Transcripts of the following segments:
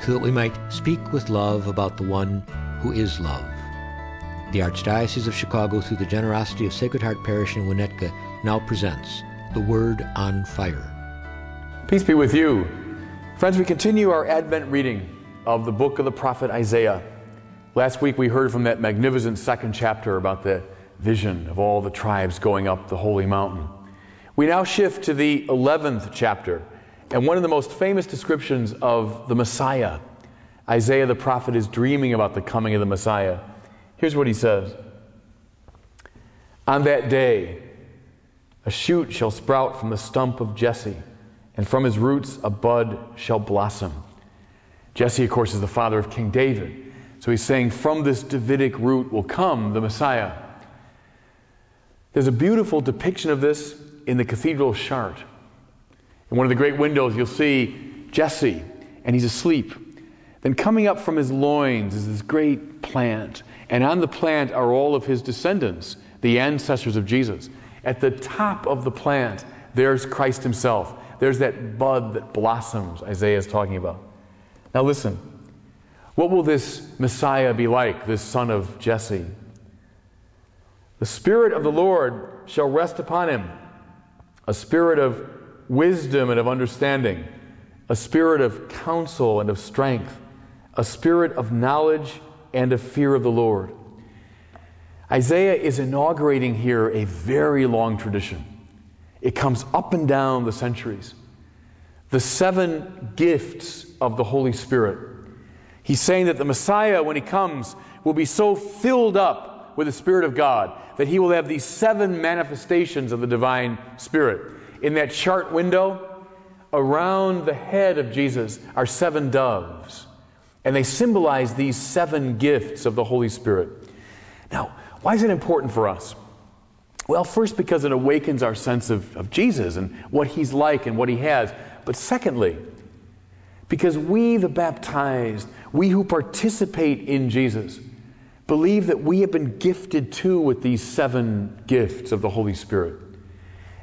so that we might speak with love about the one who is love. The Archdiocese of Chicago, through the generosity of Sacred Heart Parish in Winnetka, now presents The Word on Fire. Peace be with you. Friends, we continue our Advent reading of the book of the prophet Isaiah. Last week we heard from that magnificent second chapter about the vision of all the tribes going up the holy mountain. We now shift to the 11th chapter and one of the most famous descriptions of the Messiah. Isaiah the prophet is dreaming about the coming of the Messiah. Here's what he says On that day, a shoot shall sprout from the stump of Jesse, and from his roots a bud shall blossom. Jesse, of course, is the father of King David. So he's saying, from this Davidic root will come the Messiah. There's a beautiful depiction of this in the Cathedral of Chartres. In one of the great windows, you'll see Jesse, and he's asleep. Then coming up from his loins is this great plant, and on the plant are all of his descendants, the ancestors of Jesus. At the top of the plant, there's Christ himself. There's that bud that blossoms Isaiah is talking about. Now listen. What will this Messiah be like, this son of Jesse? The Spirit of the Lord shall rest upon him, a spirit of wisdom and of understanding, a spirit of counsel and of strength, a spirit of knowledge and of fear of the Lord. Isaiah is inaugurating here a very long tradition. It comes up and down the centuries. The seven gifts of the Holy Spirit. He's saying that the Messiah, when he comes, will be so filled up with the Spirit of God that he will have these seven manifestations of the divine Spirit in that Chartres window, around the head of Jesus are seven doves. And they symbolize these seven gifts of the Holy Spirit. Now, why is it important for us? Well, first, because it awakens our sense of, of Jesus and what he's like and what he has. But secondly, because we, the baptized, we who participate in Jesus, believe that we have been gifted too with these seven gifts of the Holy Spirit.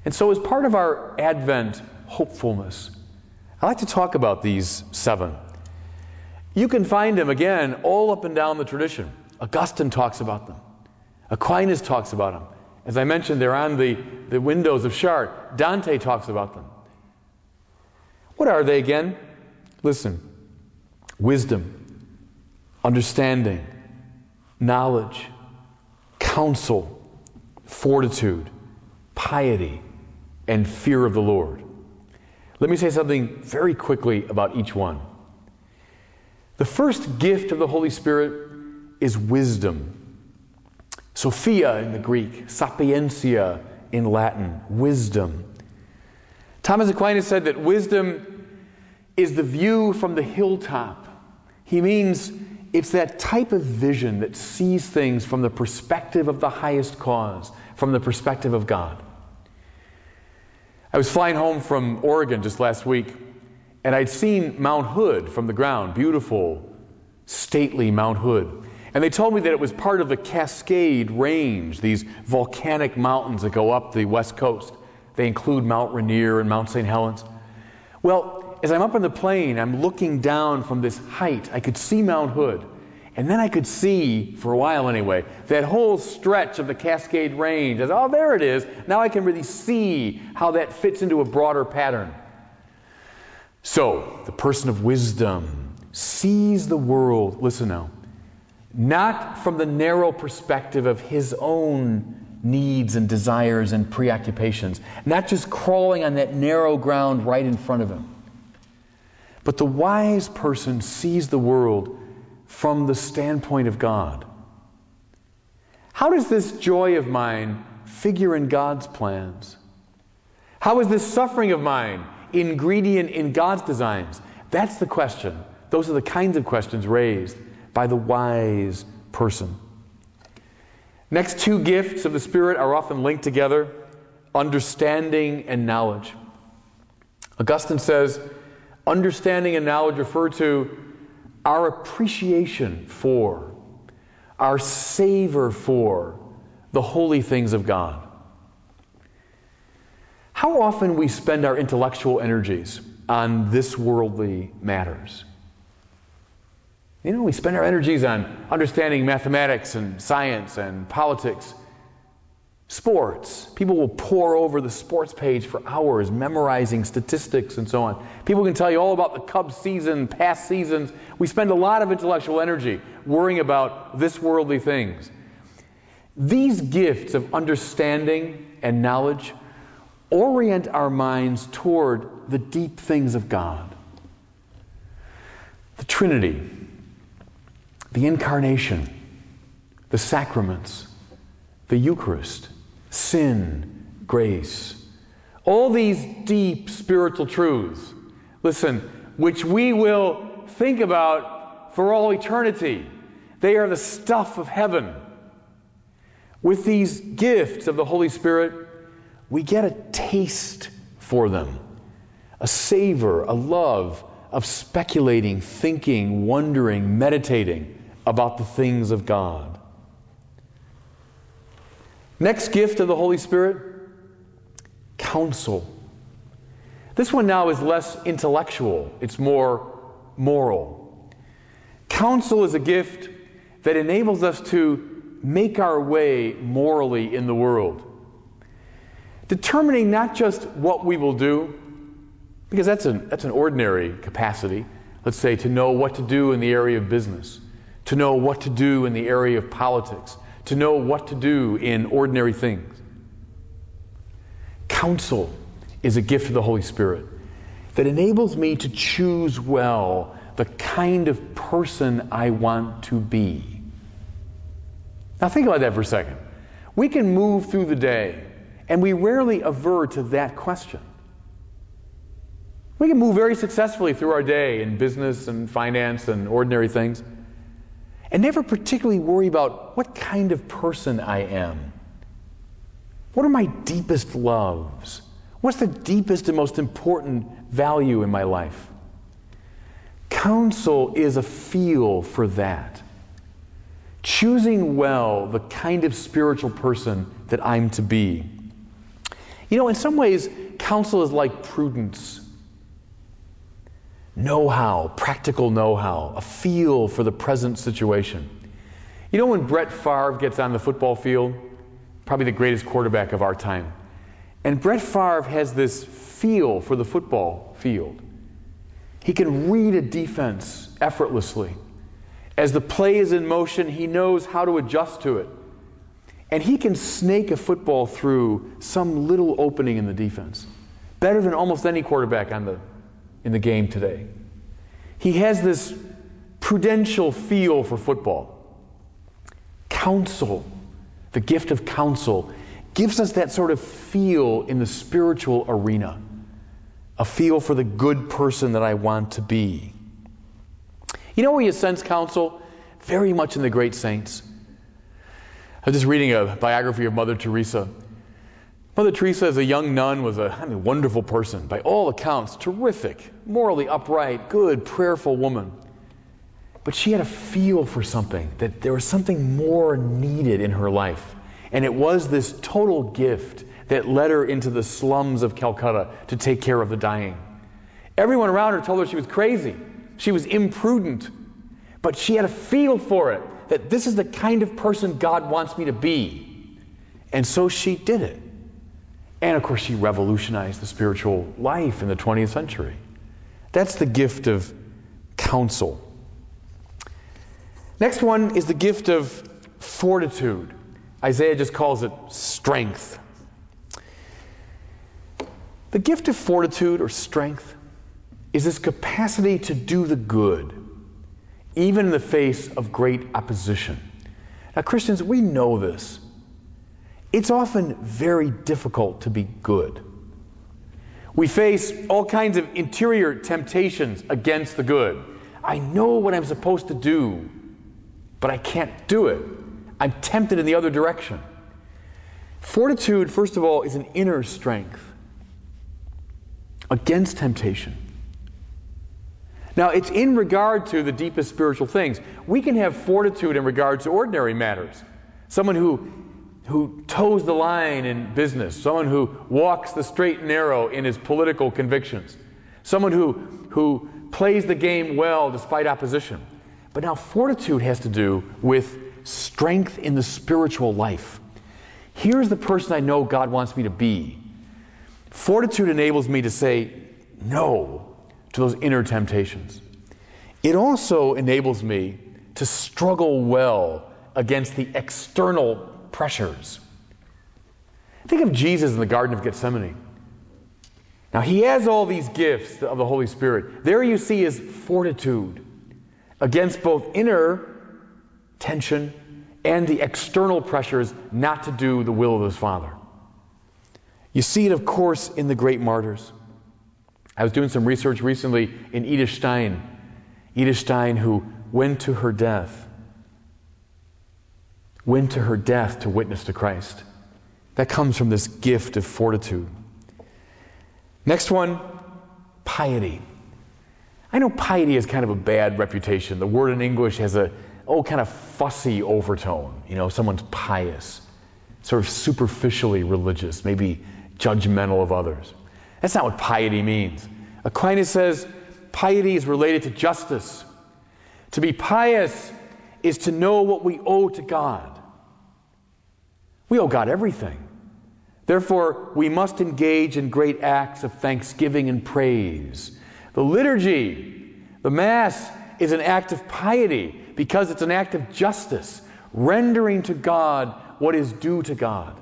And so, as part of our Advent hopefulness, I like to talk about these seven. You can find them, again, all up and down the tradition. Augustine talks about them, Aquinas talks about them. As I mentioned, they're on the, the windows of Chartres. Dante talks about them. What are they again? Listen wisdom, understanding, knowledge, counsel, fortitude, piety, and fear of the Lord. Let me say something very quickly about each one. The first gift of the Holy Spirit is wisdom. Sophia in the Greek, sapientia in Latin, wisdom. Thomas Aquinas said that wisdom is the view from the hilltop. He means it's that type of vision that sees things from the perspective of the highest cause, from the perspective of God. I was flying home from Oregon just last week, and I'd seen Mount Hood from the ground, beautiful, stately Mount Hood. And they told me that it was part of the Cascade Range, these volcanic mountains that go up the west coast. They include Mount Rainier and Mount St. Helens. Well, as I'm up in the plane, I'm looking down from this height. I could see Mount Hood. And then I could see, for a while anyway, that whole stretch of the Cascade Range. As, oh, there it is. Now I can really see how that fits into a broader pattern. So, the person of wisdom sees the world, listen now, not from the narrow perspective of his own needs and desires and preoccupations, not just crawling on that narrow ground right in front of him. But the wise person sees the world from the standpoint of God. How does this joy of mine figure in God's plans? How is this suffering of mine ingredient in God's designs? That's the question. Those are the kinds of questions raised by the wise person. Next two gifts of the Spirit are often linked together understanding and knowledge. Augustine says, understanding and knowledge refer to our appreciation for, our savor for the holy things of God. How often we spend our intellectual energies on this worldly matters? You know, we spend our energies on understanding mathematics and science and politics, sports. People will pore over the sports page for hours, memorizing statistics and so on. People can tell you all about the Cubs season, past seasons. We spend a lot of intellectual energy worrying about this worldly things. These gifts of understanding and knowledge orient our minds toward the deep things of God. The Trinity the incarnation, the sacraments, the Eucharist, sin, grace. All these deep spiritual truths, listen, which we will think about for all eternity. They are the stuff of heaven. With these gifts of the Holy Spirit, we get a taste for them, a savor, a love of speculating, thinking, wondering, meditating about the things of God. Next gift of the Holy Spirit counsel. This one now is less intellectual, it's more moral. Counsel is a gift that enables us to make our way morally in the world. Determining not just what we will do, because that's an, that's an ordinary capacity, let's say to know what to do in the area of business to know what to do in the area of politics, to know what to do in ordinary things. Counsel is a gift of the Holy Spirit that enables me to choose well the kind of person I want to be. Now, think about that for a second. We can move through the day, and we rarely aver to that question. We can move very successfully through our day in business and finance and ordinary things and never particularly worry about what kind of person I am. What are my deepest loves? What's the deepest and most important value in my life? Counsel is a feel for that. Choosing well the kind of spiritual person that I'm to be. You know, in some ways, counsel is like prudence know how, practical know how, a feel for the present situation. You know, when Brett Favre gets on the football field, probably the greatest quarterback of our time, and Brett Favre has this feel for the football field. He can read a defense effortlessly. As the play is in motion, he knows how to adjust to it. And he can snake a football through some little opening in the defense. Better than almost any quarterback on the in the game today. He has this prudential feel for football. Counsel, the gift of counsel, gives us that sort of feel in the spiritual arena, a feel for the good person that I want to be. You know where you sense counsel? Very much in the great saints. I was just reading a biography of Mother Teresa. Mother Teresa, as a young nun, was a I mean, wonderful person, by all accounts, terrific, morally upright, good, prayerful woman. But she had a feel for something, that there was something more needed in her life. And it was this total gift that led her into the slums of Calcutta to take care of the dying. Everyone around her told her she was crazy, she was imprudent. But she had a feel for it, that this is the kind of person God wants me to be. And so she did it. And of course, she revolutionized the spiritual life in the 20th century. That's the gift of counsel. Next one is the gift of fortitude. Isaiah just calls it strength. The gift of fortitude or strength is this capacity to do the good, even in the face of great opposition. Now, Christians, we know this it's often very difficult to be good. We face all kinds of interior temptations against the good. I know what I'm supposed to do, but I can't do it. I'm tempted in the other direction. Fortitude, first of all, is an inner strength against temptation. Now, it's in regard to the deepest spiritual things. We can have fortitude in regard to ordinary matters. Someone who, who toes the line in business, someone who walks the straight and narrow in his political convictions, someone who, who plays the game well despite opposition. But now, fortitude has to do with strength in the spiritual life. Here's the person I know God wants me to be. Fortitude enables me to say no to those inner temptations. It also enables me to struggle well against the external pressures. Think of Jesus in the Garden of Gethsemane. Now, he has all these gifts of the Holy Spirit. There you see his fortitude against both inner tension and the external pressures not to do the will of his Father. You see it, of course, in the great martyrs. I was doing some research recently in Edith Stein. Edith Stein, who went to her death, went to her death to witness to Christ. That comes from this gift of fortitude. Next one, piety. I know piety has kind of a bad reputation. The word in English has a, oh, kind of fussy overtone. You know, someone's pious, sort of superficially religious, maybe judgmental of others. That's not what piety means. Aquinas says piety is related to justice. To be pious is to know what we owe to God. We owe God everything. Therefore, we must engage in great acts of thanksgiving and praise. The liturgy, the Mass, is an act of piety because it's an act of justice, rendering to God what is due to God.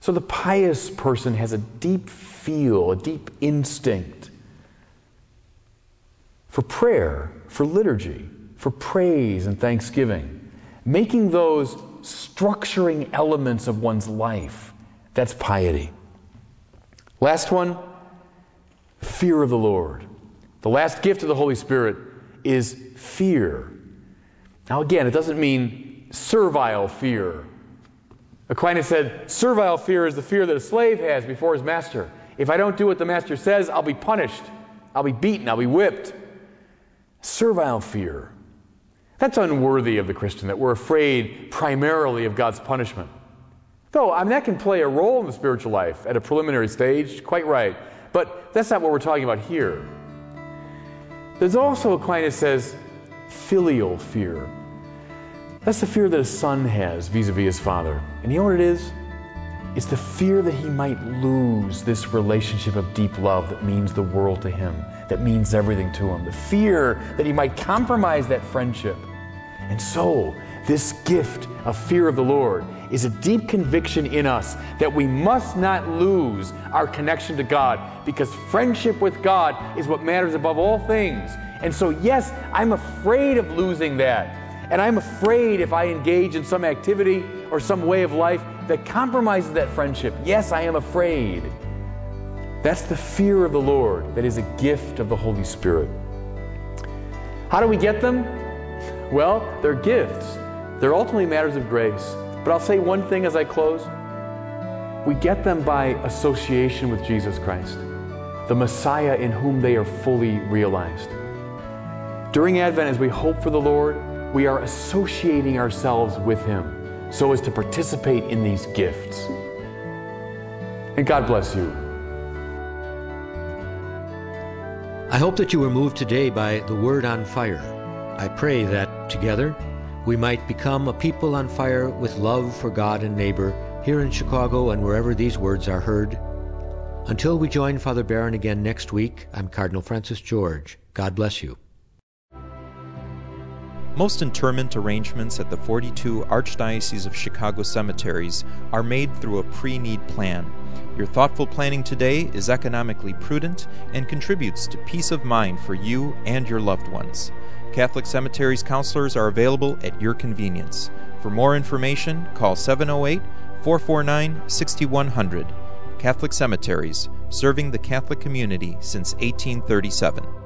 So the pious person has a deep feel, a deep instinct for prayer, for liturgy, for praise and thanksgiving, making those structuring elements of one's life. That's piety. Last one fear of the Lord. The last gift of the Holy Spirit is fear. Now, again, it doesn't mean servile fear Aquinas said, Servile fear is the fear that a slave has before his master. If I don't do what the master says, I'll be punished. I'll be beaten. I'll be whipped. Servile fear. That's unworthy of the Christian, that we're afraid primarily of God's punishment. Though, I mean, that can play a role in the spiritual life at a preliminary stage, quite right. But that's not what we're talking about here. There's also, Aquinas says, filial fear. That's the fear that a son has vis a vis his father. And you know what it is? It's the fear that he might lose this relationship of deep love that means the world to him, that means everything to him. The fear that he might compromise that friendship. And so, this gift of fear of the Lord is a deep conviction in us that we must not lose our connection to God because friendship with God is what matters above all things. And so, yes, I'm afraid of losing that. And I'm afraid if I engage in some activity or some way of life that compromises that friendship. Yes, I am afraid. That's the fear of the Lord that is a gift of the Holy Spirit. How do we get them? Well, they're gifts. They're ultimately matters of grace. But I'll say one thing as I close. We get them by association with Jesus Christ, the Messiah in whom they are fully realized. During Advent, as we hope for the Lord, we are associating ourselves with Him so as to participate in these gifts. And God bless you. I hope that you were moved today by the Word on Fire. I pray that together we might become a people on fire with love for God and neighbor here in Chicago and wherever these words are heard. Until we join Father Barron again next week, I'm Cardinal Francis George. God bless you. Most interment arrangements at the 42 Archdiocese of Chicago cemeteries are made through a pre need plan. Your thoughtful planning today is economically prudent and contributes to peace of mind for you and your loved ones. Catholic Cemeteries counselors are available at your convenience. For more information, call 708 449 6100. Catholic Cemeteries, serving the Catholic community since 1837.